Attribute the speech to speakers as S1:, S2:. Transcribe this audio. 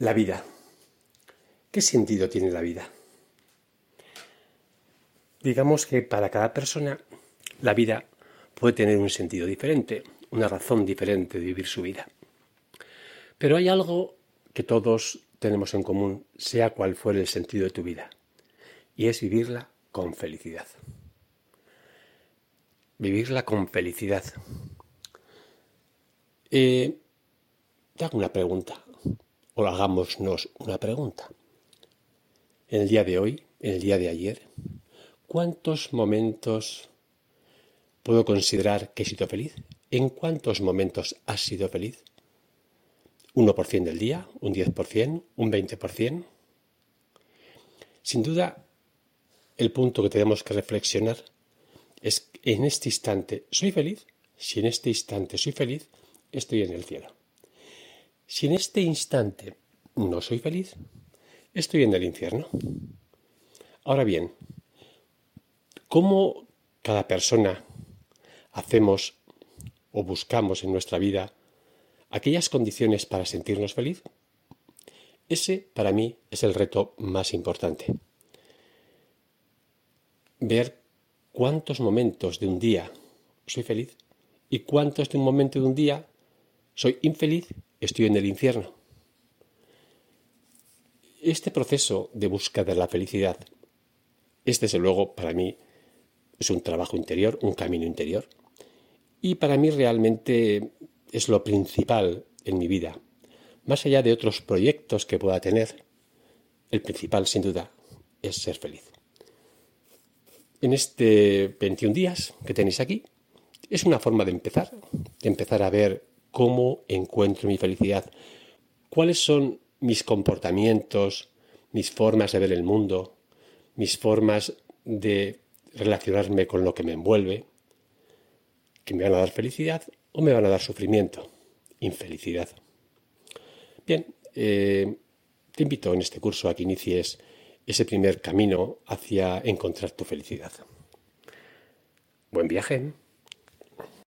S1: La vida. ¿Qué sentido tiene la vida? Digamos que para cada persona la vida puede tener un sentido diferente, una razón diferente de vivir su vida. Pero hay algo que todos tenemos en común, sea cual fuere el sentido de tu vida, y es vivirla con felicidad. Vivirla con felicidad. Eh, te hago una pregunta o hagámonos una pregunta. En el día de hoy, en el día de ayer, ¿cuántos momentos puedo considerar que he sido feliz? ¿En cuántos momentos has sido feliz? ¿1% del día? ¿Un 10%? ¿Un 20%? Sin duda, el punto que tenemos que reflexionar es en este instante, ¿soy feliz? Si en este instante soy feliz, estoy en el cielo. Si en este instante no soy feliz, estoy en el infierno. Ahora bien, ¿cómo cada persona hacemos o buscamos en nuestra vida aquellas condiciones para sentirnos feliz? Ese para mí es el reto más importante. Ver cuántos momentos de un día soy feliz y cuántos de un momento de un día soy infeliz estoy en el infierno. Este proceso de búsqueda de la felicidad es desde luego para mí es un trabajo interior, un camino interior. Y para mí realmente es lo principal en mi vida. Más allá de otros proyectos que pueda tener, el principal sin duda es ser feliz. En este 21 días que tenéis aquí, es una forma de empezar, de empezar a ver cómo encuentro mi felicidad, cuáles son mis comportamientos, mis formas de ver el mundo, mis formas de relacionarme con lo que me envuelve, que me van a dar felicidad o me van a dar sufrimiento, infelicidad. Bien, eh, te invito en este curso a que inicies ese primer camino hacia encontrar tu felicidad. Buen viaje.